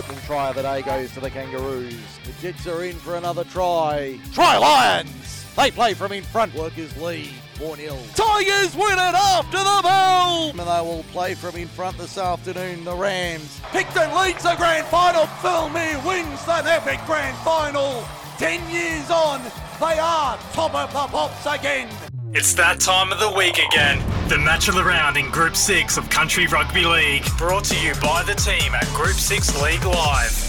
Opening try of the day goes to the Kangaroos. The Jets are in for another try. Try Lions! They play from in front. Workers lead 4 0. Tigers win it after the bell! And they will play from in front this afternoon. The Rams. Picton leads the grand final. Thirlmere wins an epic grand final. 10 years on, they are top of the pops again. It's that time of the week again. The match of the round in Group 6 of Country Rugby League. Brought to you by the team at Group 6 League Live.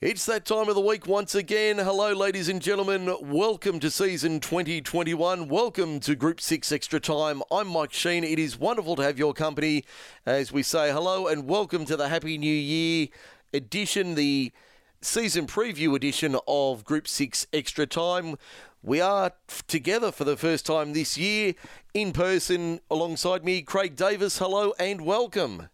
It's that time of the week once again. Hello, ladies and gentlemen. Welcome to season 2021. Welcome to Group 6 Extra Time. I'm Mike Sheen. It is wonderful to have your company as we say hello and welcome to the Happy New Year edition, the season preview edition of Group 6 Extra Time. We are together for the first time this year in person alongside me, Craig Davis. Hello and welcome.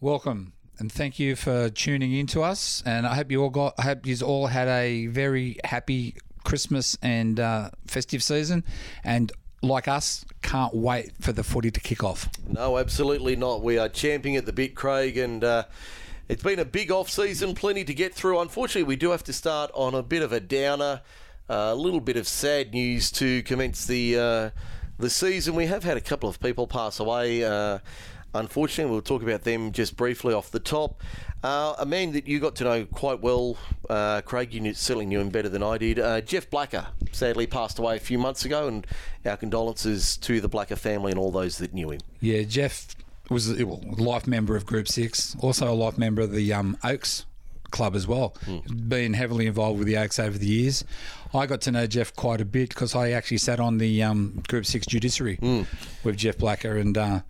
Welcome and thank you for tuning in to us. And I hope you all got, I hope you all had a very happy Christmas and uh, festive season. And like us, can't wait for the footy to kick off. No, absolutely not. We are champing at the bit, Craig, and. Uh, it's been a big off season, plenty to get through. Unfortunately, we do have to start on a bit of a downer. A little bit of sad news to commence the uh, the season. We have had a couple of people pass away. Uh, unfortunately, we'll talk about them just briefly off the top. Uh, a man that you got to know quite well, uh, Craig, you knew, certainly knew him better than I did. Uh, Jeff Blacker sadly passed away a few months ago, and our condolences to the Blacker family and all those that knew him. Yeah, Jeff was a life member of Group Six, also a life member of the um, Oaks club as well. Mm. Been heavily involved with the Oaks over the years. I got to know Jeff quite a bit because I actually sat on the um, Group Six judiciary mm. with Jeff Blacker and. Uh,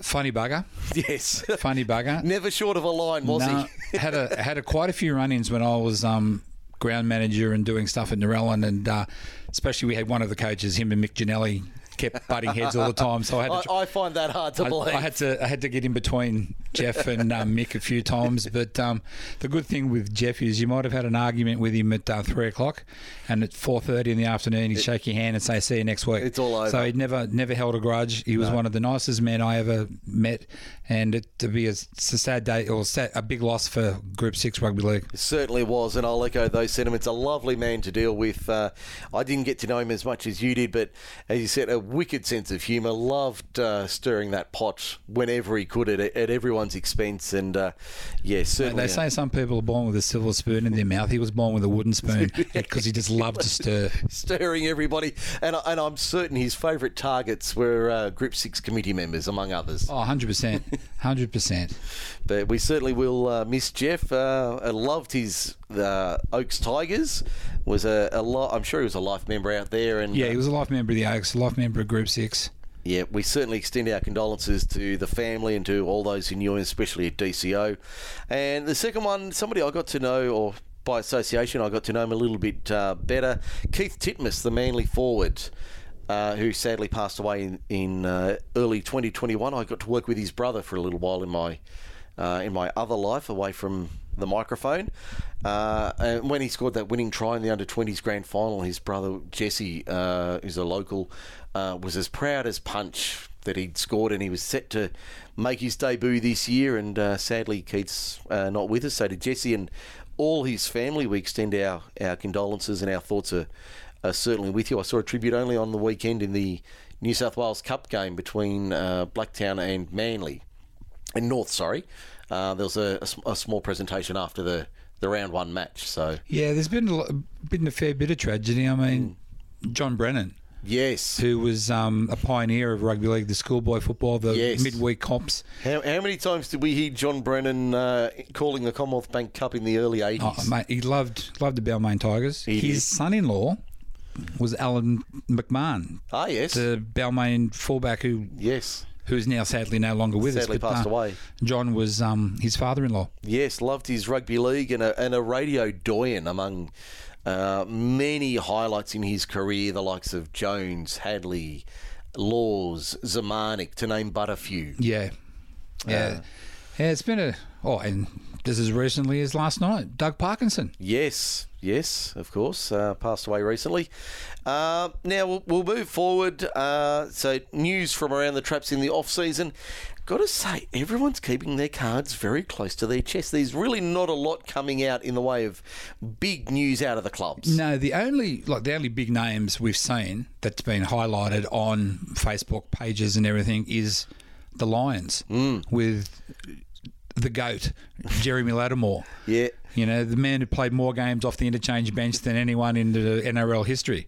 funny bugger. Yes. Funny bugger. Never short of a line, was no, he? had a had a quite a few run-ins when I was um, ground manager and doing stuff at Narellan, and uh, especially we had one of the coaches, him and Mick Janelli, kept butting heads all the time. So I had to. I, I find that hard to I, believe. I had to. I had to get in between Jeff and um, Mick a few times. But um, the good thing with Jeff is you might have had an argument with him at uh, three o'clock, and at four thirty in the afternoon he'd it, shake your hand and say, "See you next week." It's all over. So he'd never never held a grudge. He was no. one of the nicest men I ever met, and it, to be a, a sad day or sad, a big loss for Group Six Rugby League. It certainly was, and I'll echo those sentiments. A lovely man to deal with. Uh, I didn't get to know him as much as you did, but as you said, a wicked sense of humour. Loved uh, stirring that pot whenever he could at, at everyone's expense, and uh, yeah, certainly. They say some people are born with a silver spoon in their mouth. He was born with a wooden spoon because he just loved to stir, stirring everybody. And and I'm certain his favourite targets were uh, Group Six committee members, among others. Oh, 100 percent, hundred percent. But we certainly will uh, miss Jeff. Uh, I loved his the Oaks Tigers. Was a, a lot. I'm sure he was a life member out there, and yeah, he was a life member of the Oaks, a life member of Group Six. Yeah, we certainly extend our condolences to the family and to all those who knew him, especially at DCO. And the second one, somebody I got to know, or by association, I got to know him a little bit uh, better. Keith Titmuss, the Manly forward. Uh, who sadly passed away in, in uh, early 2021. I got to work with his brother for a little while in my uh, in my other life, away from the microphone. Uh, and when he scored that winning try in the under 20s grand final, his brother Jesse, uh, who's a local, uh, was as proud as punch that he'd scored, and he was set to make his debut this year. And uh, sadly, Keith's uh, not with us. So did Jesse and all his family. We extend our, our condolences and our thoughts are, are certainly with you. I saw a tribute only on the weekend in the New South Wales Cup game between uh, Blacktown and Manly, and North. Sorry, uh, there was a, a, a, small presentation after the, the round one match. So yeah, there's been a, been a fair bit of tragedy. I mean, mm. John Brennan. Yes. Who was um, a pioneer of rugby league, the schoolboy football, the yes. midweek comps. How, how, many times did we hear John Brennan uh, calling the Commonwealth Bank Cup in the early 80s? Oh, mate, he loved loved the Balmain Tigers. He His son in law was Alan McMahon. Ah, yes. The Balmain fullback who. Yes who's now sadly no longer with sadly us. Sadly passed uh, away. John was um, his father-in-law. Yes, loved his rugby league and a, and a radio doyen among uh, many highlights in his career, the likes of Jones, Hadley, Laws, Zamanik, to name but a few. Yeah, yeah, uh, yeah. It's been a oh, and just as recently as last night, Doug Parkinson. Yes, yes, of course. Uh, passed away recently. Uh, now we'll, we'll move forward. Uh, so news from around the traps in the off season. Got to say, everyone's keeping their cards very close to their chest. There's really not a lot coming out in the way of big news out of the clubs. No, the only like the only big names we've seen that's been highlighted on Facebook pages and everything is the Lions with the goat Jeremy Lattimore. Yeah. You know, the man who played more games off the interchange bench than anyone in the NRL history.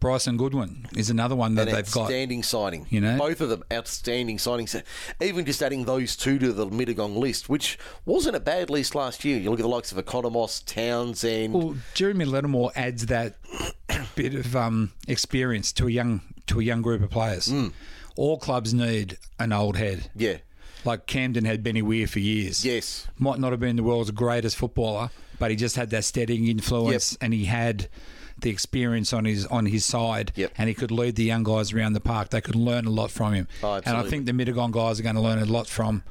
Bryson Goodwin is another one that An they've got. outstanding signing. You know? both of them outstanding signings. Even just adding those two to the Mittagong list, which wasn't a bad list last year. You look at the likes of Economos, Townsend. Well, Jeremy Lattimore adds that bit of um, experience to a young to a young group of players. Hmm. All clubs need an old head. yeah, Like Camden had Benny Weir for years. yes, Might not have been the world's greatest footballer, but he just had that steadying influence and he had the experience on his on his side Yep. and he could lead the young guys around the park. They could learn a lot from him. Oh, and I think the Mittagong guys are going to learn a lot from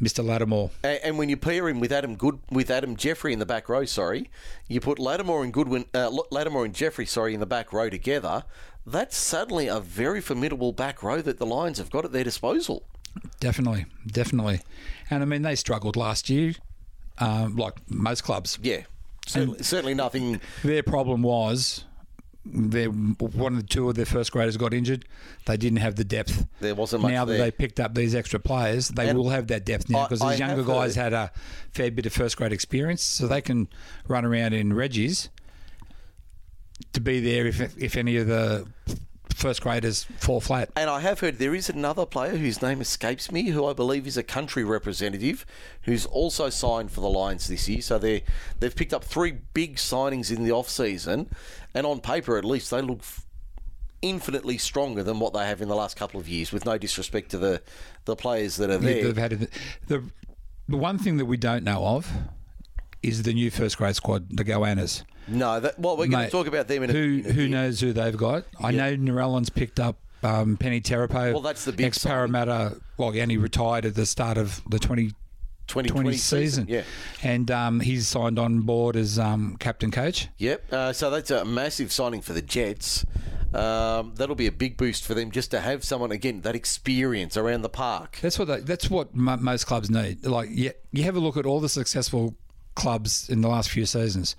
Mr. Lattimore. And, and when you pair him with Adam Good with Adam Jeffrey in the back row, sorry, you put Lattimore and Goodwin, uh, Lattimore and Jeffrey, sorry, in the back row together. That's suddenly a very formidable back row that the Lions have got at their disposal. Definitely, definitely. And I mean, they struggled last year, um, like most clubs. Yeah, certainly, certainly nothing. Their problem was their one of the two of their first graders got injured. They didn't have the depth. There wasn't much now that there. they picked up these extra players, they And will have that depth now because these younger guys heard- had a fair bit of first grade experience, so they can run around in Reggie's to be there if if any of the first graders fall flat. And I have heard there is another player whose name escapes me, who I believe is a country representative, who's also signed for the Lions this year. So they they've picked up three big signings in the off season, and on paper at least they look f- infinitely stronger than what they have in the last couple of years. With no disrespect to the the players that are Yeah, there. they've had the the one thing that we don't know of is the new first grade squad, the Goannas. no, that, well, we're going to talk about them in a, who in a who knows who they've got? I know Narellan's picked up um, Peni Terepo. Well, that's the big ex Parramatta. Well, and he retired at the start of the 2020 2020 season. Yeah. and um, he's signed on board as um, captain coach. Yep. Uh, so that's a massive signing for the Jets. Um, that'll be a big boost for them just to have someone again that experience around the park. That's what they, that's what mo most clubs need. Like, yeah, you have a look at all the successful clubs in the last few seasons.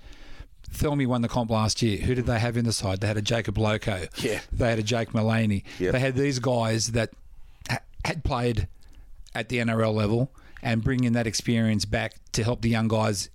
Thelmy won the comp last year. Who did they have in the side? They had a Jacob Loko. Yeah. They had a Jake Mullaney. Yep. They had these guys that ha- had played at the NRL level and bringing that experience back to help the young guys,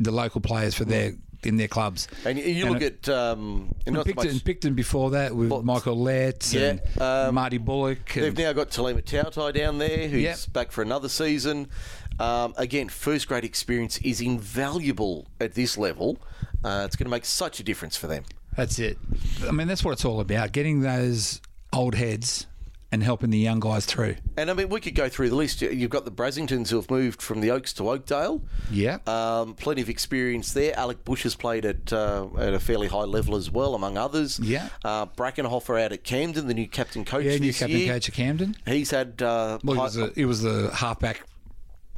the local players for their in their clubs. And you, you And look it- at um, And Picton, much, Picton before that with Well, Michael Letts yeah, and um, Marty Bullock. they've now got Taulima Tautai down there, who's Yep. back for another season. Um, again, first grade experience is invaluable at this level. Uh, it's going to make such a difference for them. That's it. I mean, that's what it's all about: getting those old heads and helping the young guys through. And I mean, we could go through the list. You've got the Brasingtons who have moved from the Oaks to Oakdale. Yeah. Um, plenty of experience there. Alec Bush has played at uh, at a fairly high level as well, among others. Yeah. Uh, Brackenhofer out at Camden, the new captain coach yeah, new captain year. coach of Camden. He's had uh, Well, he was, a, he was the halfback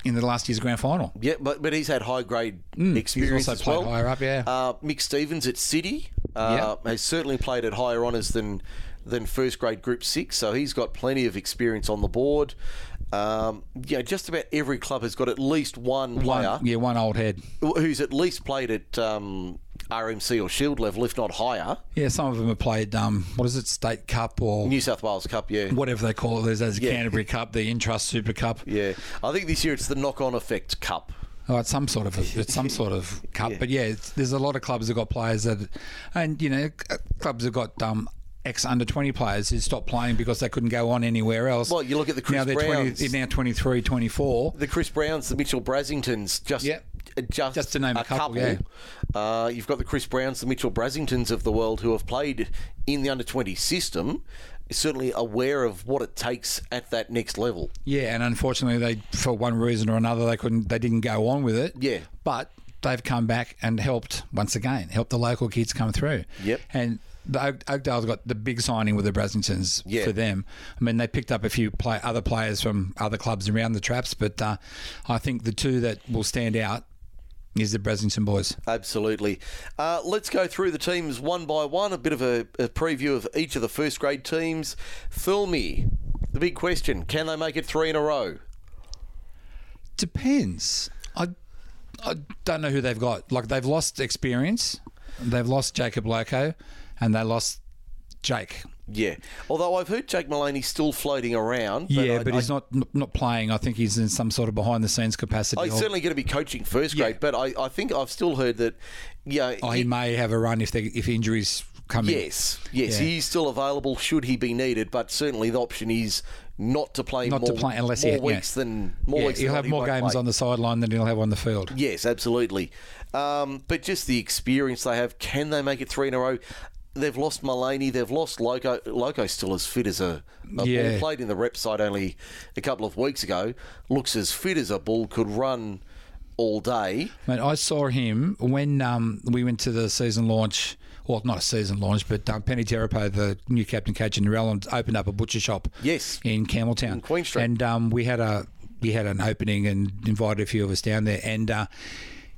in the last year's grand final. yeah, but but he's had high grade Mm, He's experience also as played well. higher up, yeah. Uh, Mick Stevens at City uh, has certainly played at higher honours than than first grade Group Six, so he's got plenty of experience on the board. Um, yeah, just about every club has got at least one player One, yeah, one old head. who's at least played at um, RMC or Shield level, if not higher. Yeah, some of them have played, um, what is it, State Cup or New South Wales Cup, yeah. whatever they call it. There's, there's Yeah. Canterbury Cup, the Intrust Super Cup. Yeah, I think this year it's the knock-on effect cup. Oh, it's some sort of a, it's some sort of cup, but yeah, it's, there's a lot of clubs that got players that, and you know, clubs have got um, ex under twenty players who stopped playing because they couldn't go on anywhere else. Well, you look at the Chris now they're Browns. 20, they're now 23, 24. The Chris Browns, the Mitchell Brasingtons, just Yep. just, Just to name a couple, yeah. Uh, you've got the Chris Browns, the Mitchell Brasingtons of the world who have played in the under twenty system. Certainly aware of what it takes at that next level. Yeah, and unfortunately, they for one reason or another they couldn't, they didn't go on with it. Yeah. but they've come back and helped once again, helped the local kids come through. Yep. and the Oak, Oakdale's got the big signing with the Brassingtons Yeah. for them. I mean, they picked up a few play, other players from other clubs around the traps, but uh, I think the two that will stand out is the Brassington boys. Absolutely. Uh, let's go through the teams one by one. A bit of a, a preview of each of the first grade teams. Filmy, the big question: Can they make it three in a row? Depends. I I don't know who they've got. Like they've lost experience. They've lost Jacob Loko, and they lost Jake. Yeah. Although I've heard Jake Mullaney's still floating around. But yeah, I- but I- he's not not playing. I think he's in some sort of behind the scenes capacity. Oh, he's or- certainly going to be coaching first Yeah. grade, but I, I think I've still heard that. Yeah. oh, he may have a run if they if injuries come in. Yes, yes, Yeah. he's still available should he be needed, but certainly the option is not to play Not more, to play unless more he- yeah. weeks than more Yeah, weeks. he'll have he more games play. on the sideline than he'll have on the field. Yes, absolutely. Um, but just the experience they have, can they make it three in a row? They've lost Mullaney, they've lost Loko. Loko's still as fit as a, a Yeah. bull. Played in the rep side only a couple of weeks ago. Looks as fit as a bull. Could run all day. Mate, I saw him when um, we went to the season launch. Well, not a season launch, but um, Peni Terepo, the new captain coach in Narellan, opened up a butcher shop. Yes. in Campbelltown, In Queen Street. and um, we had a we had an opening and invited a few of us down there. And uh,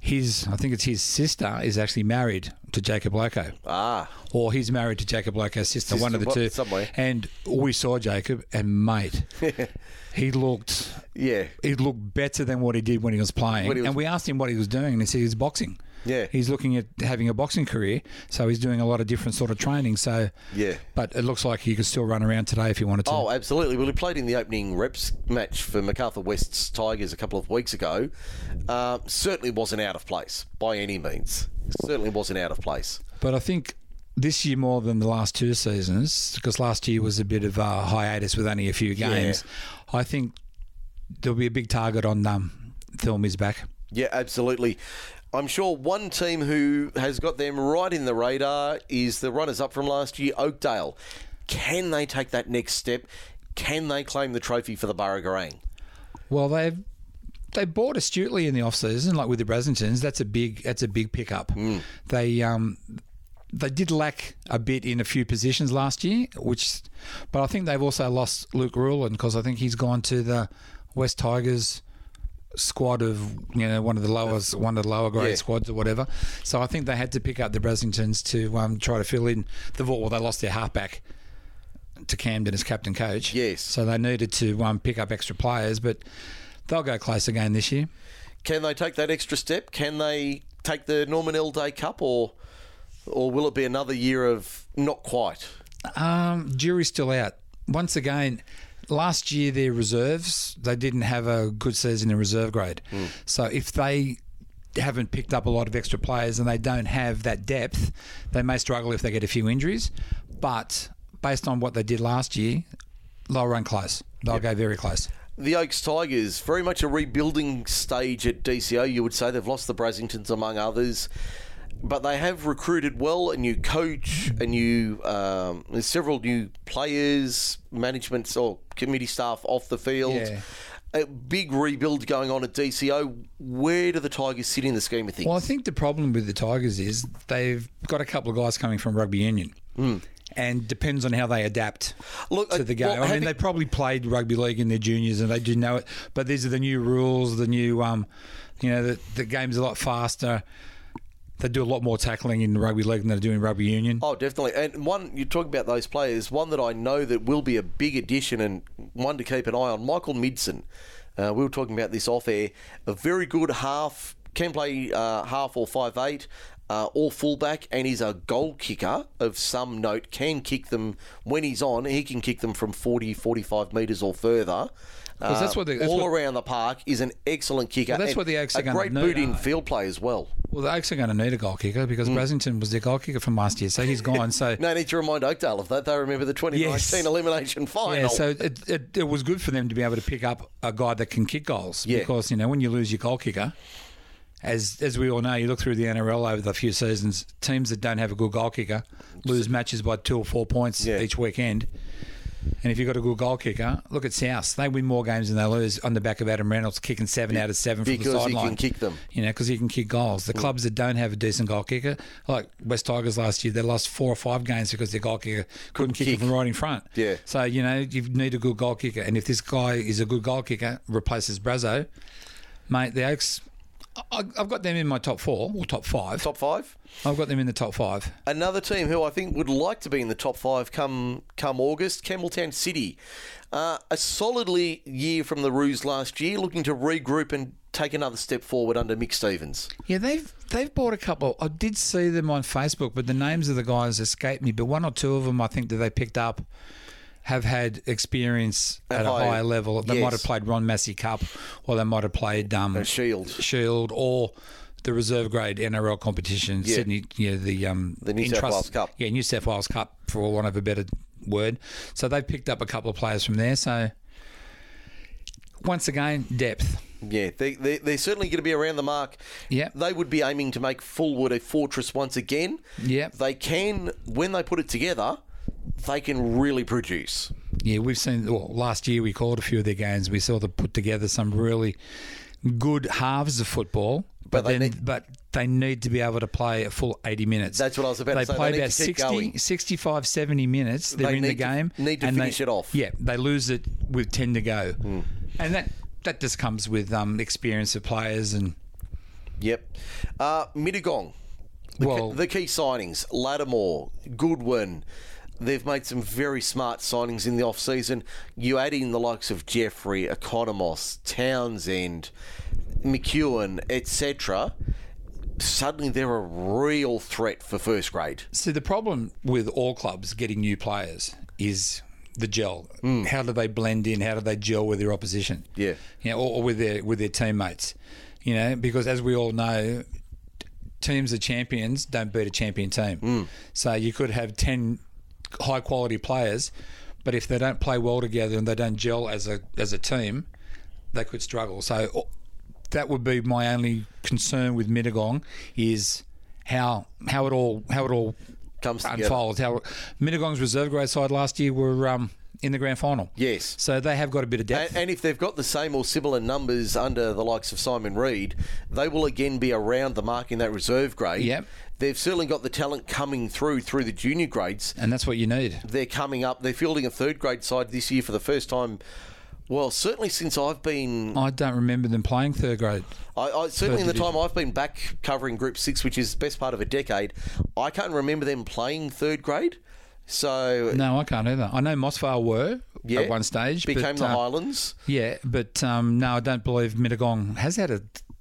his, I think it's his sister, is actually married to Jacob Loko. Ah, or he's married to Jacob Loko's sister, one of the two. somewhere. And we saw Jacob, and mate, he looked yeah. he looked better than what he did when he was playing. He was- and we asked him what he was doing, and he said he's boxing. Yeah. he's looking at having a boxing career, so he's doing a lot of different sort of training. So Yeah. but it looks like he could still run around today if he wanted to. Oh, absolutely. Well, he played in the opening reps match for MacArthur West's Tigers a couple of weeks ago. Uh, certainly wasn't out of place by any means. Certainly wasn't out of place. But I think this year more than the last two seasons, because last year was a bit of a hiatus with only a few games. I think there'll be a big target on um, Thilmy's back. Yeah, absolutely. I'm sure one team who has got them right in the radar is the runners up from last year, Oakdale. Can they take that next step? Can they claim the trophy for the Burragorang? Well, they've they bought astutely in the off season, like with the Brassingtons. That's a big that's a big pickup. They um they did lack a bit in a few positions last year, which but I think they've also lost Luke Ruland because I think he's gone to the West Tigers squad of you know one of the lowest one of the lower grade Yeah. squads or whatever. So I think they had to pick up the Brassingtons to um, try to fill in the vault. Well, they lost their halfback to Camden as captain coach. Yes. So they needed to um, pick up extra players, but they'll go close again this year. Can they take that extra step? Can they take the Norman L Day Cup, or or will it be another year of not quite? Um, jury's still out. Once again, last year their reserves they didn't have a good season in reserve grade. Hmm. So if they haven't picked up a lot of extra players and they don't have that depth, they may struggle if they get a few injuries. But based on what they did last year, they'll run close. They'll go very close. The Oaks Tigers, very much a rebuilding stage at DCO, you would say. They've lost the Brassingtons, among others. But they have recruited well, a new coach, a new, um, several new players, management or committee staff off the field. Yeah. A big rebuild going on at DCO. Where do the Tigers sit in the scheme of things? Well, I think the problem with the Tigers is they've got a couple of guys coming from rugby union. And depends on how they adapt Look, to the game. well, I mean, they probably played rugby league in their juniors and they do know it. But these are the new rules, the new, um, you know, the, the game's a lot faster. They do a lot more tackling in rugby league than they do in rugby union. Oh, definitely. And one, you talk about those players, one that I know that will be a big addition and one to keep an eye on, Michael Midson. Uh, we were talking about this off air. A very good half, can play uh, half or five eight. Uh, or fullback, and he's a goal kicker of some note. Can kick them when he's on. He can kick them from 40, 45 metres or further. 'Cause that's what the- that's all what- around the park is an excellent kicker. Well, that's what the Oaks are gonna great need, boot in field play as well. Well, the Oaks are going to need a goal kicker because mm. Brassington was their goal kicker from last year, so he's gone. So No need to remind Oakdale of that. They remember the 2019 Yes. elimination final. Yeah, so it, it, it was good for them to be able to pick up a guy that can kick goals. Yeah. Because, you know, when you lose your goal kicker, as as we all know, you look through the NRL over the few seasons, teams that don't have a good goal kicker lose matches by two or four points Yeah. each weekend. And if you've got a good goal kicker, look at South. They win more games than they lose on the back of Adam Reynolds kicking seven out of seven from the sideline. Because he can kick them. You know, because he can kick goals. The mm. clubs that don't have a decent goal kicker, like West Tigers last year, they lost four or five games because their goal kicker couldn't kick, kick. from right in front. Yeah. So, you know, you need a good goal kicker. And if this guy is a good goal kicker, replaces Brazo, mate, the Oaks, I- I've got them in my top four or top five. Top five. I've got them in the top five. Another team who I think would like to be in the top five come come August, Campbelltown City. Uh, a solidly year from the Roos last year, looking to regroup and take another step forward under Mick Stevens. Yeah, they've they've bought a couple. I did see them on Facebook, but the names of the guys escaped me. But one or two of them, I think that they picked up, have had experience At at, a high- higher level. They yes. might have played Ron Massey Cup, or they might have played um, A Shield. Shield, or the reserve grade NRL competition, Yeah. Sydney. Yeah, the um, The New South Wales Cup. Yeah, New South Wales Cup, for want of a better word. So they've picked up a couple of players from there. So once again, depth. Yeah, they, they, they're certainly going to be around the mark. Yep. They would be aiming to make Fullwood a fortress once again. Yep. They can, when they put it together, they can really produce. Yeah, we've seen. Well, last year we called a few of their games. We saw them put together some really good halves of football, But but, they then need- but they need to be able to play a full 80 minutes. That's what I was about to they say. play They about to 60, 65, 70 minutes. They're They in the to- game. need to and finish they- it off. Yeah, they lose it with 10 to go. Hmm. And that, that just comes with um, experience of players and Yep. Uh, Mittagong. The, Well- key, the key signings Lattimore, Goodwin. They've made some very smart signings in the off season. You add in the likes of Jeffrey, Economos, Townsend, McEwen, etc. Suddenly they're a real threat for first grade. See, the problem with all clubs getting new players is the gel. Hmm. How do they blend in? How do they gel with their opposition? Yeah. you know, or, or with their with their teammates. You know, because as we all know, teams of champions don't beat a champion team. Hmm. So you could have ten high quality players, but if they don't play well together and they don't gel as a as a team, they could struggle. So that would be my only concern with Mittagong is how how it all how it all Comes together. unfolds. How Mittagong's reserve grade side last year were um, in the grand final. Yes. So they have got a bit of depth. And, and if they've got the same or similar numbers under the likes of Simon Reid, they will again be around the mark in that reserve grade. Yep. They've certainly got the talent coming through through the junior grades. and that's what you need. They're coming up. They're fielding a third grade side this year for the first time. Well, certainly since I've been, I don't remember them playing third grade. I, I certainly in the time I've been back covering Group Six, which is the best part of a decade, I can't remember them playing third grade. So No, I can't either. I know Mossvale were yeah, at one stage. became but, the uh, Highlands. Yeah, but um, no, I don't believe Mittagong has had a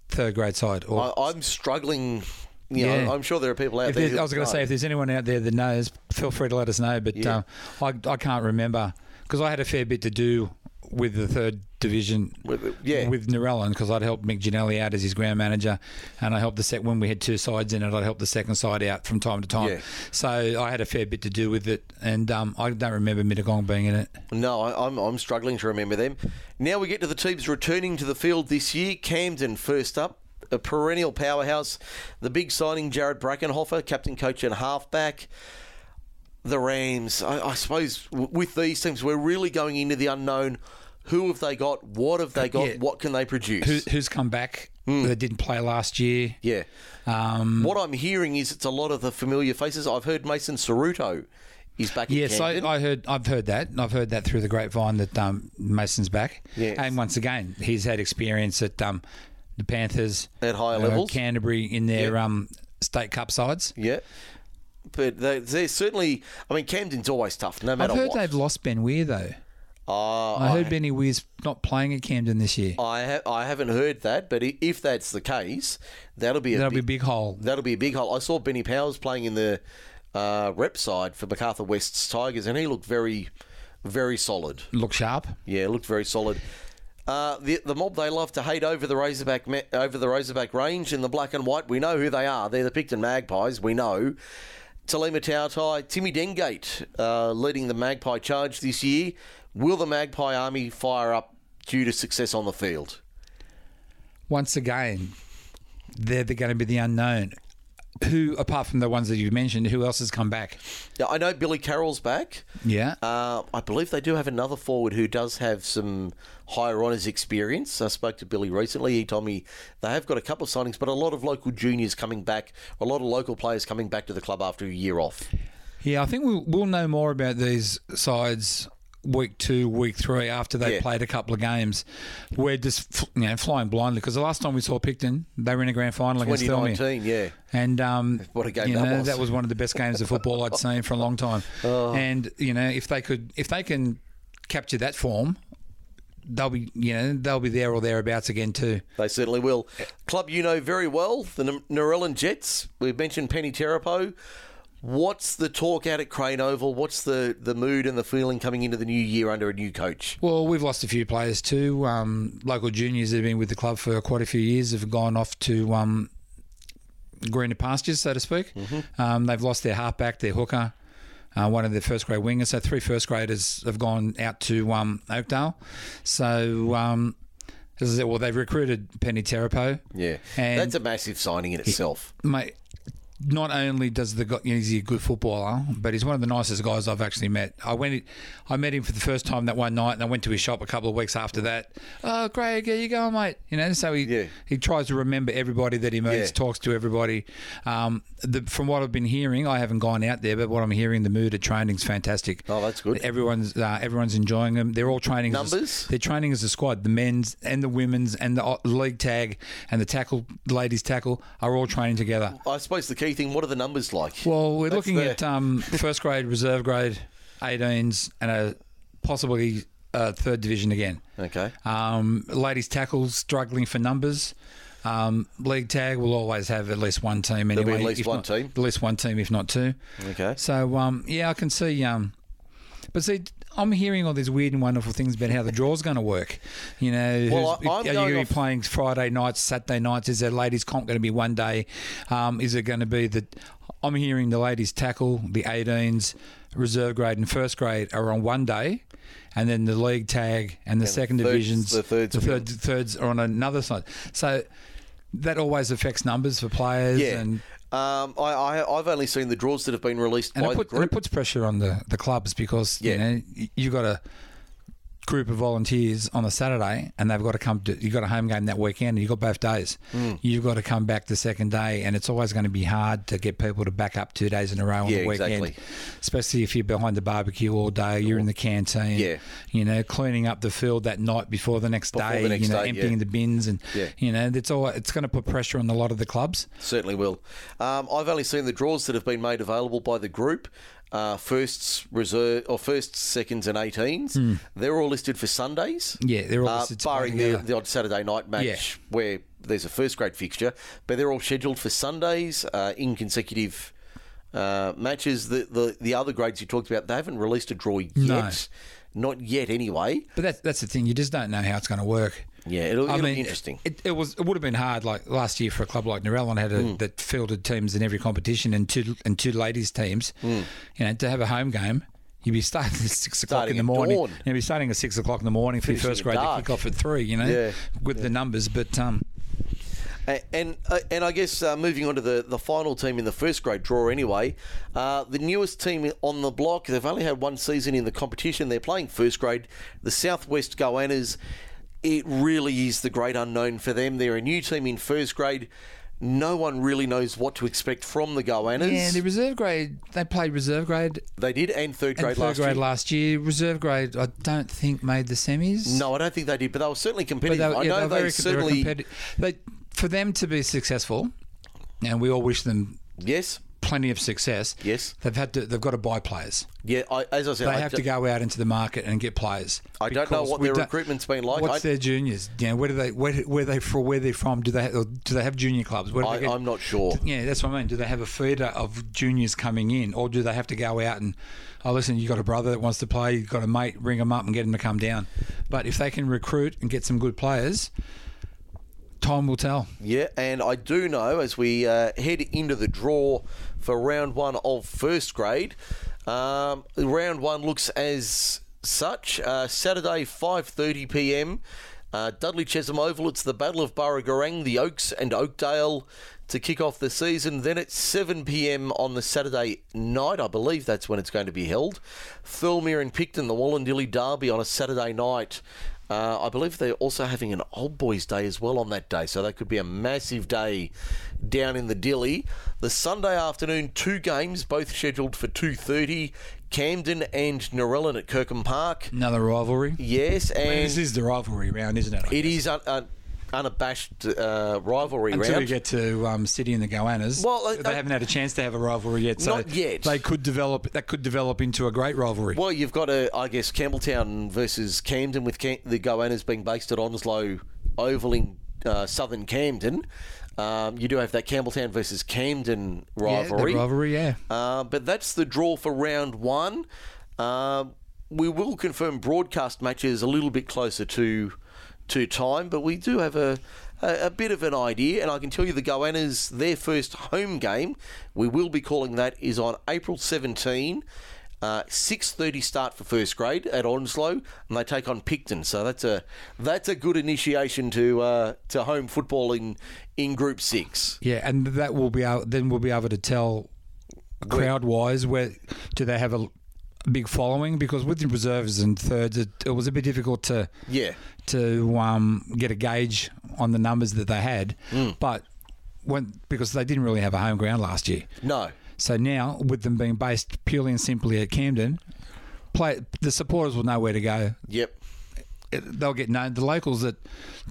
third grade side. Or I, I'm struggling. You know, Yeah. I'm sure there are people out if there. there's- I was going to say, if there's anyone out there that knows, feel free to let us know. But Yeah. uh, I, I can't remember because I had a fair bit to do with the third division With- yeah. with Narellan because I'd helped Mick Ginelli out as his ground manager, and I helped the set when we had two sides in it. I'd help the second side out from time to time. Yeah. So I had a fair bit to do with it, and um, I don't remember Mittagong being in it. No, I, I'm, I'm struggling to remember them. Now we get to the teams returning to the field this year. Camden first up, a perennial powerhouse. The big signing, Jared Brackenhofer, captain, coach, and halfback. The Rams, I, I suppose, w- with these teams, we're really going into the unknown. Who have they got? What have they got? Yeah. What can they produce? Who, who's come back that didn't play last year? yeah. Um, What I'm hearing is it's a lot of the familiar faces. I've heard Mason Ceruto is back Yes, I, I heard. I've heard that. I've heard that through the grapevine that um, Mason's back. Yes. And once again, he's had experience at um, the Panthers At higher uh, levels. Canterbury in their Yep. um, state cup sides. Yeah. But they, they're certainly, I mean, Camden's always tough, no matter I've heard what. they've lost Ben Weir though. Uh, I heard Benny Weir's not playing at Camden this year. I, ha- I haven't heard that, but if that's the case, that'll be a That'll big, be a big hole. that'll be a big hole. I saw Benny Powers playing in the uh, rep side for Macarthur West's Tigers, and he looked very, very solid. Look sharp. Yeah, looked very solid. Uh, the the mob they love to hate over the Razorback over the Razorback range in the black and white. We know who they are. They're the Picton Magpies. We know. Taulima Tautai, Timmy Dengate uh, leading the Magpie charge this year. Will the Magpie Army fire up due to success on the field? Once again, they're, they're going to be the unknown. who, apart from the ones that you've mentioned, who else has come back? Yeah, I know Billy Carroll's back. Yeah. Uh, I believe they do have another forward who does have some higher honours experience. I spoke to Billy recently. He told me they have got a couple of signings, but a lot of local juniors coming back, a lot of local players coming back to the club after a year off. Yeah, I think we'll, we'll know more about these sides week two, week three after they've Yeah. played a couple of games. We're just you know flying blindly because the last time we saw Picton, they were in a grand final against. 2019, yeah. And um, What a game you that know, was. That was one of the best games of football I'd seen for a long time. Oh. And you know, if they could, if they can capture that form, they'll be, you know, they'll be there or thereabouts again too. They certainly will. Club you know very well, the N- Narellan Jets. We've mentioned Peni Terepo. What's the talk out at Crane Oval? What's the, the mood and the feeling coming into the new year under a new coach? Well, we've lost a few players too. Um, local juniors that have been with the club for quite a few years have gone off to um, greener pastures, so to speak. Um, they've lost their halfback, their hooker, uh, one of their first grade wingers. So three first graders have gone out to um, Oakdale. So. Um, as I said, well, they've recruited Peni Terepo. Yeah, And- that's a massive signing in itself. mate. Not only does the guy, you know, he's a good footballer, but he's one of the nicest guys I've actually met. I went, I met him for the first time that one night, and I went to his shop a couple of weeks after that. Oh, Greg, how you going, mate? You know, so he Yeah. he tries to remember everybody that he meets, Yeah. talks to everybody. Um, the, from what I've been hearing, I haven't gone out there, but what I'm hearing, the mood at training's fantastic. Oh, that's good. Everyone's uh, everyone's enjoying them. They're all training. as a- Numbers? they're training as a squad. The men's and the women's and the league tag and the tackle, ladies tackle are all training together. I suppose the key thing, what are the numbers like? Well, we're That's looking the- at um, first grade, reserve grade, 18s, and a possibly uh, third division again. Okay. Um, ladies tackles struggling for numbers. Um, league tag will always have at least one team anyway. be at least one not- team. At least one team, if not two. Okay. So um, yeah, I can see. Um, but see, I'm hearing all these weird and wonderful things about how the draw's going to work. You know, Well, are you going to be playing Friday nights, Saturday nights? Is there ladies comp going to be one day? Um, is it going to be the? I'm hearing the ladies tackle, the 18s, reserve grade, and first grade are on one day. And then the league tag and the second thirds- divisions, the thirds be third, thirds are on another side. So that always affects numbers for players. Yeah. And Um, I, I, I've only seen the draws that have been released and by it, put, the and it puts pressure on the, the clubs because Yeah. you know, you've got a group of volunteers on a Saturday and they've got to come to you've got a home game that weekend and you've got both days. Hmm. You've got to come back the second day and it's always going to be hard to get people to back up two days in a row on Yeah, the weekend. exactly. Especially if you're behind the barbecue all day, you're in the canteen. Yeah. You know, cleaning up the field that night before the next Before day, the next you know, day, emptying yeah. the bins and Yeah. you know, it's all it's going to put pressure on a lot of the clubs. Certainly will. Um, I've only seen the draws that have been made available by the group. Uh, firsts, reserve, or firsts, seconds, and 18s. They're all listed for Sundays. Yeah, they're all uh, barring the, the odd Saturday night match Yeah. where there's a first grade fixture, but they're all scheduled for Sundays uh, in consecutive uh, matches. The, the the other grades you talked about, they haven't released a draw yet. No. Not yet, anyway. But that's that's the thing. You just don't know how it's going to work. Yeah, it'll, it'll mean, be interesting. It, it was it would have been hard like last year for a club like Narellan had a, Hmm. that fielded teams in every competition and two and two ladies teams. Hmm. You know, to have a home game, you'd be starting at six o'clock in the morning. dawn. You'd be starting at six o'clock in the morning for your first grade to kick off at three. You know, Yeah. with the numbers, but um, And uh, and I guess uh, moving on to the, the final team in the first grade draw anyway, uh, the newest team on the block. They've only had one season in the competition. They're playing first grade. The Southwest Goannas. It really is the great unknown for them. They're a new team in first grade. No one really knows what to expect from the Goannas. yeah, the reserve grade they played reserve grade they did, and third and grade third last grade year. last year. Reserve grade, I don't think made the semis. no, I don't think they did, but they were certainly But competitive. they, I yeah, know they, were they certainly. competitive. They, for them to be successful, and we all wish them yes, plenty of success. Yes. they've had to. They've got to buy players. yeah. I, as I said, They I have d- to go out into the market and get players. I don't know what their recruitment's been like. What's I- their juniors? You know, where do they where, where they from? Where they from? Do they or do they have junior clubs? Where do I, I'm not sure. Yeah, that's what I mean. Do they have a feeder of juniors coming in, or do they have to go out and, oh, listen, you got a brother that wants to play, you have got a mate, ring them up and get them to come down. But if they can recruit and get some good players, time will tell. Yeah, and I do know as we uh, head into the draw for round one of first grade, um, round one looks as such. Uh, Saturday, 5:30 p.m. Uh, Dudley Chesham Oval, it's the Battle of Burragorang, the Oaks and Oakdale to kick off the season. Then at 7 pm on the Saturday night, I believe that's when it's going to be held. Thirlmere and Picton, the Wollondilly Derby on a Saturday night. Uh, I believe they're also having an Old Boys Day as well on that day, so that could be a massive day down in the Dilly. The Sunday afternoon, two games, both scheduled for 2.30. Camden and Narellan at Kirkham Park. Another rivalry. Yes, and this is the rivalry round, isn't it? I it guess? is un- un- unabashed uh, rivalry Until round. we get to um, City and the Goannas, Well, uh, they haven't had a chance to have a rivalry yet. So Not yet. They could develop. That could develop into a great rivalry. Well, you've got a, I guess, Campbelltown versus Camden, with Cam- the Goannas being based at Onslow Oval in uh, southern Camden. Um, you do have that Campbelltown versus Camden Yeah, rivalry. the rivalry, yeah. Uh, but that's the draw for round one. Uh, we will confirm broadcast matches a little bit closer to to time, but we do have a, a, a bit of an idea, and I can tell you the Goannas, their first home game, we will be calling that, is on April 17. Uh, 6:30 start for first grade at Onslow, and they take on Picton. So that's a that's a good initiation to uh, to home football in in Group Six. Yeah, and that will be able, then we'll be able to tell crowd wise where do they have a big following because with the reserves and thirds it, it was a bit difficult to Yeah, to um, get a gauge on the numbers that they had, but when because they didn't really have a home ground last year. no, So now, with them being based purely and simply at Camden, play the supporters will know where to go. yep. They'll get known. The locals that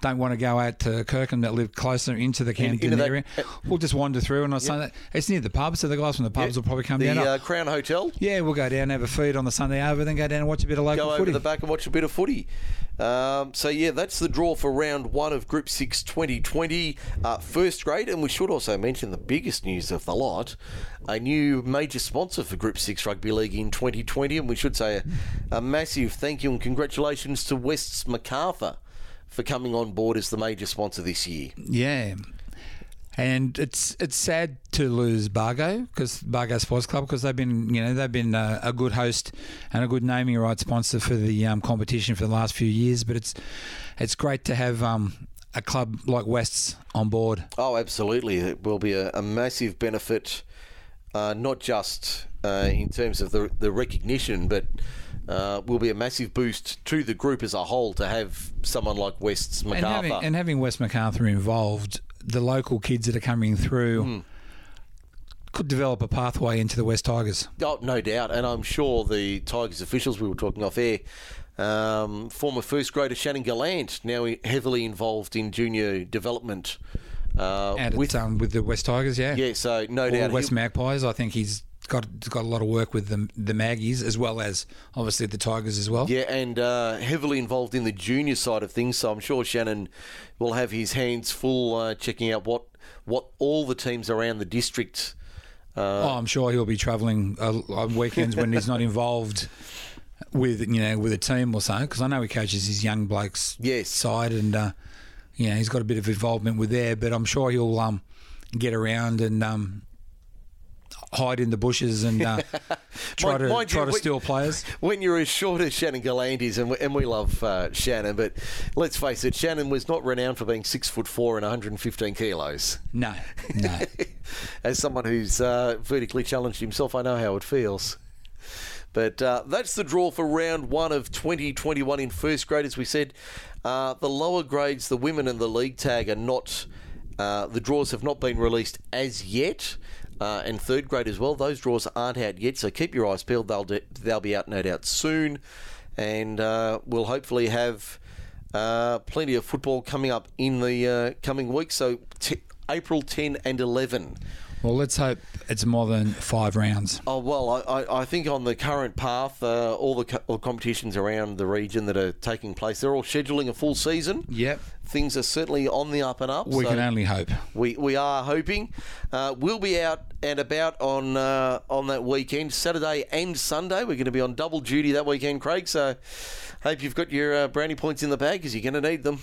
don't want to go out to Kirkham that live closer into the Camden into that- area will just wander through. And I say that it's near the pub, so the guys from the pubs will probably come the down. uh, Crown Hotel. yeah, we'll go down, have a feed on the Sunday over, then go down and watch a bit of local go over footy. the back and watch a bit of footy. Um, so yeah, that's the draw for round one of Group Six 2020 uh, first grade, and we should also mention the biggest news of the lot: a new major sponsor for Group Six Rugby League in 2020, and we should say a, a massive thank you and congratulations to West's Macarthur for coming on board as the major sponsor this year. Yeah. And it's it's sad to lose Bargo because Bargo Sports Club because they've been you know they've been uh, a good host and a good naming rights sponsor for the um, competition for the last few years. But it's it's great to have um, a club like West's on board. Oh, absolutely. It will be a, a massive benefit, uh, not just uh, in terms of the, the recognition, but uh, will be a massive boost to the group as a whole to have someone like West's And MacArthur. having, and having West Macarthur involved, the local kids that are coming through Hmm. could develop a pathway into the West Tigers. Oh, no doubt. And I'm sure the Tigers officials we were talking off air, um, former first grader Shannon Gallant, now heavily involved in junior development. Uh, And with, um, with the West Tigers, yeah. yeah, so no Or doubt. West Magpies. I think he's got got a lot of work with the the Maggies as well as obviously the Tigers as well. Yeah, and uh, heavily involved in the junior side of things. So I'm sure Shannon will have his hands full uh, checking out what what all the teams around the district. Uh, Oh, I'm sure he'll be travelling uh, on weekends when he's not involved with you know with a team or something. Because I know he coaches his young blokes Yes. side, and uh, you know he's got a bit of involvement with there. But I'm sure he'll um, get around and um, hide in the bushes and uh, try Mind- to mind you, try to we- steal players. when you're as short as Shannon Gallant is, and we, and we love uh, Shannon, but let's face it, Shannon was not renowned for being six foot four and 115 kilos. No, no. As someone who's uh, vertically challenged himself, I know how it feels. But uh, that's the draw for round one of 2021 in first grade. As we said, uh, the lower grades, the women and the league tag are not. Uh, the draws have not been released as yet, uh, and third grade as well. Those draws aren't out yet, so keep your eyes peeled. They'll de- they'll be out no doubt soon, and uh, we'll hopefully have uh, plenty of football coming up in the uh, coming weeks. So t- April 10 and 11. Well, let's hope it's more than five rounds. Oh well, I, I, think on the current path, uh, all the co- all competitions around the region that are taking place, they're all scheduling a full season. Yep. Things are certainly on the up and up. We so can only hope. we, we are hoping. Uh, we'll be out and about on uh, on that weekend, Saturday and Sunday. We're going to be on double duty that weekend, Craig. So hope you've got your uh, brownie points in the bag because you're going to need them.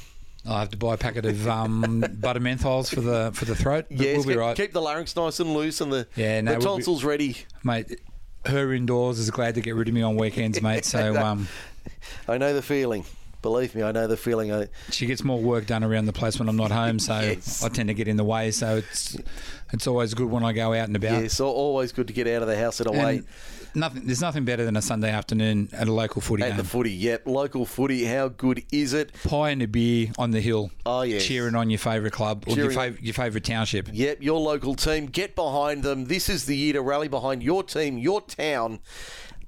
I'll have to buy a packet of um, butter menthols for the for the throat. But Yes, we'll be keep, right, keep the larynx nice and loose and the, Yeah, no, the we'll be- tonsils ready. mate. Her indoors is glad to get rid of me on weekends, mate. So um, I know the feeling. Believe me, I know the feeling. I, She gets more work done around the place when I'm not home, so Yes. I tend to get in the way. So it's it's always good when I go out and about. yeah, so always good to get out of the house and away. And nothing, there's nothing better than a Sunday afternoon at a local footy At game. the footy, yep. Local footy, how good is it? Pie and a beer on the hill. Oh, yes. Cheering on your favourite club or your, fav- your favourite township. Yep, your local team. Get behind them. This is the year to rally behind your team, your town.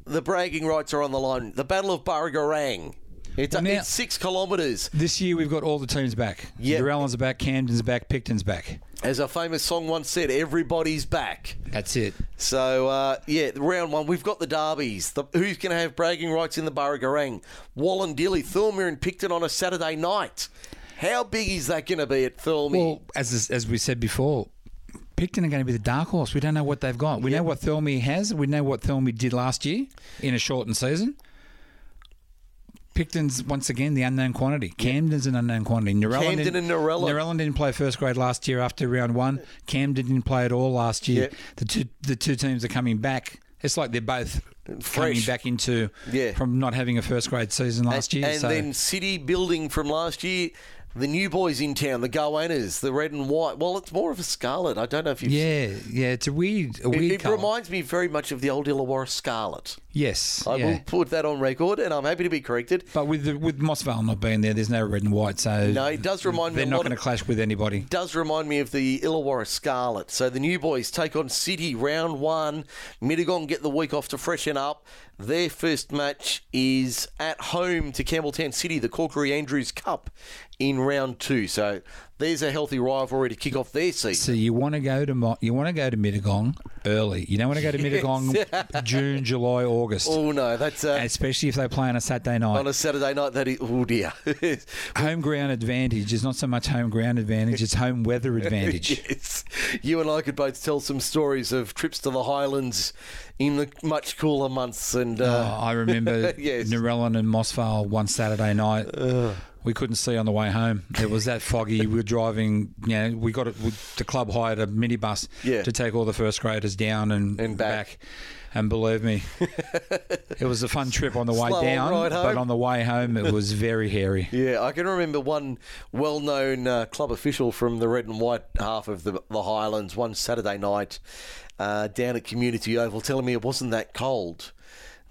The bragging rights are on the line. The Battle of Burragorang. It's, Well, now- it's six kilometres. This year we've got all the teams back. Yep. Durellans are back, Camden's back, Picton's back. As a famous song once said, everybody's back. That's it. So, uh, yeah, round one, we've got the derbies. The, who's going to have bragging rights in the Burragorang? Wollondilly, Thurmer and Picton on a Saturday night. How big is that going to be at Thurmer? Well, as as we said before, Picton are going to be the dark horse. We don't know what they've got. We know what Thurley has. We know what Thurley did last year in a shortened season. Picton's once again the unknown quantity. Camden's an unknown quantity. Narellan Camden didn't- and Narellan. Narellan didn't play first grade last year after round one. Camden didn't play at all last year. Yep. The two the two teams are coming back. It's like they're both coming back into Yeah. from not having a first grade season last and, year. and so then City building from last year. The new boys in town, the Goannas, the red and white. Well, it's more of a scarlet. I don't know if you've. yeah, yeah, it's a weird, a It, weird it colour. reminds me very much of the old Illawarra Scarlet. Yes, I yeah. will put that on record, and I'm happy to be corrected. But with the, with Moss Vale not being there, there's no red and white, so No, it does remind me they're not going to of- clash with anybody. does remind me of the Illawarra Scarlet. So the new boys take on City round one. Mittagong get the week off to freshen up. Their first match is at home to Campbelltown City, the Corkery Andrews Cup in round two. So there's a healthy rivalry to kick off their season. So you want to go to Mo- you want to go to Mittagong early. You don't want to go to Mittagong June, July, August, Oh no, that's uh, especially if they play on a Saturday night. on a Saturday night. That is, oh dear. home ground advantage is not so much home ground advantage; it's home weather advantage. yes, you and I could both tell some stories of trips to the Highlands in the much cooler months, and Oh, uh, I remember Yes. Narellan and Moss Vale one Saturday night. We couldn't see on the way home. It was that foggy. We were driving. You know, we got it. The club hired a minibus Yeah. to take all the first graders down and, And back. And believe me, it was a fun trip on the way Slow down, ride but on the way home, it was very hairy. Yeah, I can remember one well-known uh, club official from the red and white half of the, the Highlands one Saturday night uh, down at Community Oval telling me it wasn't that cold.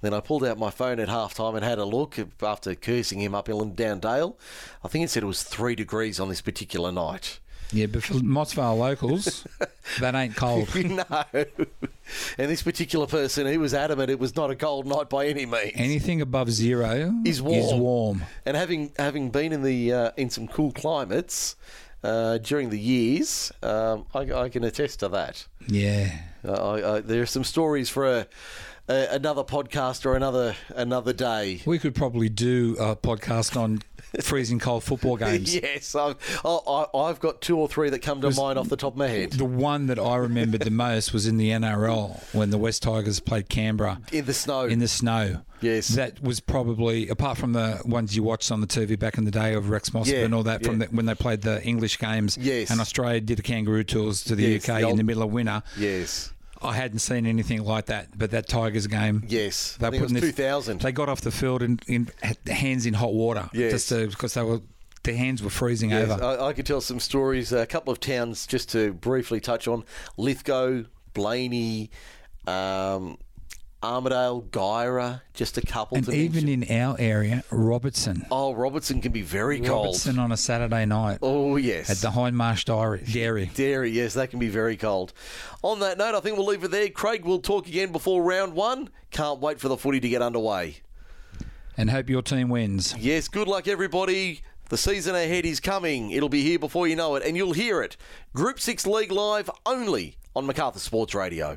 Then I pulled out my phone at half time and had a look after cursing him uphill and down Dale. I think it said it was three degrees on this particular night. Yeah, but for Moss Vale locals, that ain't cold. no. And this particular person, he was adamant it was not a cold night by any means. Anything above zero Is warm. Is warm. And having having been in the uh, in some cool climates uh, during the years, um, I, I can attest to that. Yeah. Uh, I, I, there are some stories for a, a, another podcast or another another day. We could probably do a podcast on freezing cold football games. Yes, I've, I, I've got two or three that come to mind off the top of my head. The one that I remembered the most was in the NRL when the West Tigers played Canberra In the snow. in the snow. Yes. That was probably, apart from the ones you watched on the TV back in the day of Rex Mossop Yeah, and all that, from yeah. the, when they played the English games Yes. and Australia did the kangaroo tours to the Yes, UK the in the middle of winter. yes. I hadn't seen anything like that, but that Tigers game. Yes. They I think it was putting their- 2000. They got off the field in, in hands in hot water, Yes. just to, because they were their hands were freezing Yes, over. I, I could tell some stories. A couple of towns, just to briefly touch on Lithgow, Blayney, um, Armidale, Guyra, just a couple. and even mention. in our area, Robertson, oh, Robertson can be very cold. Robertson on a Saturday night Oh yes, at the Hindmarsh Dairy. Dairy. Dairy, yes, that can be very cold. On that note, I think we'll leave it there. Craig, we'll talk again before round one. Can't wait for the footy to get underway. And hope your team wins. Yes, good luck, everybody. The season ahead is coming. It'll be here before you know it, and you'll hear it. Group 6 League Live only on MacArthur Sports Radio.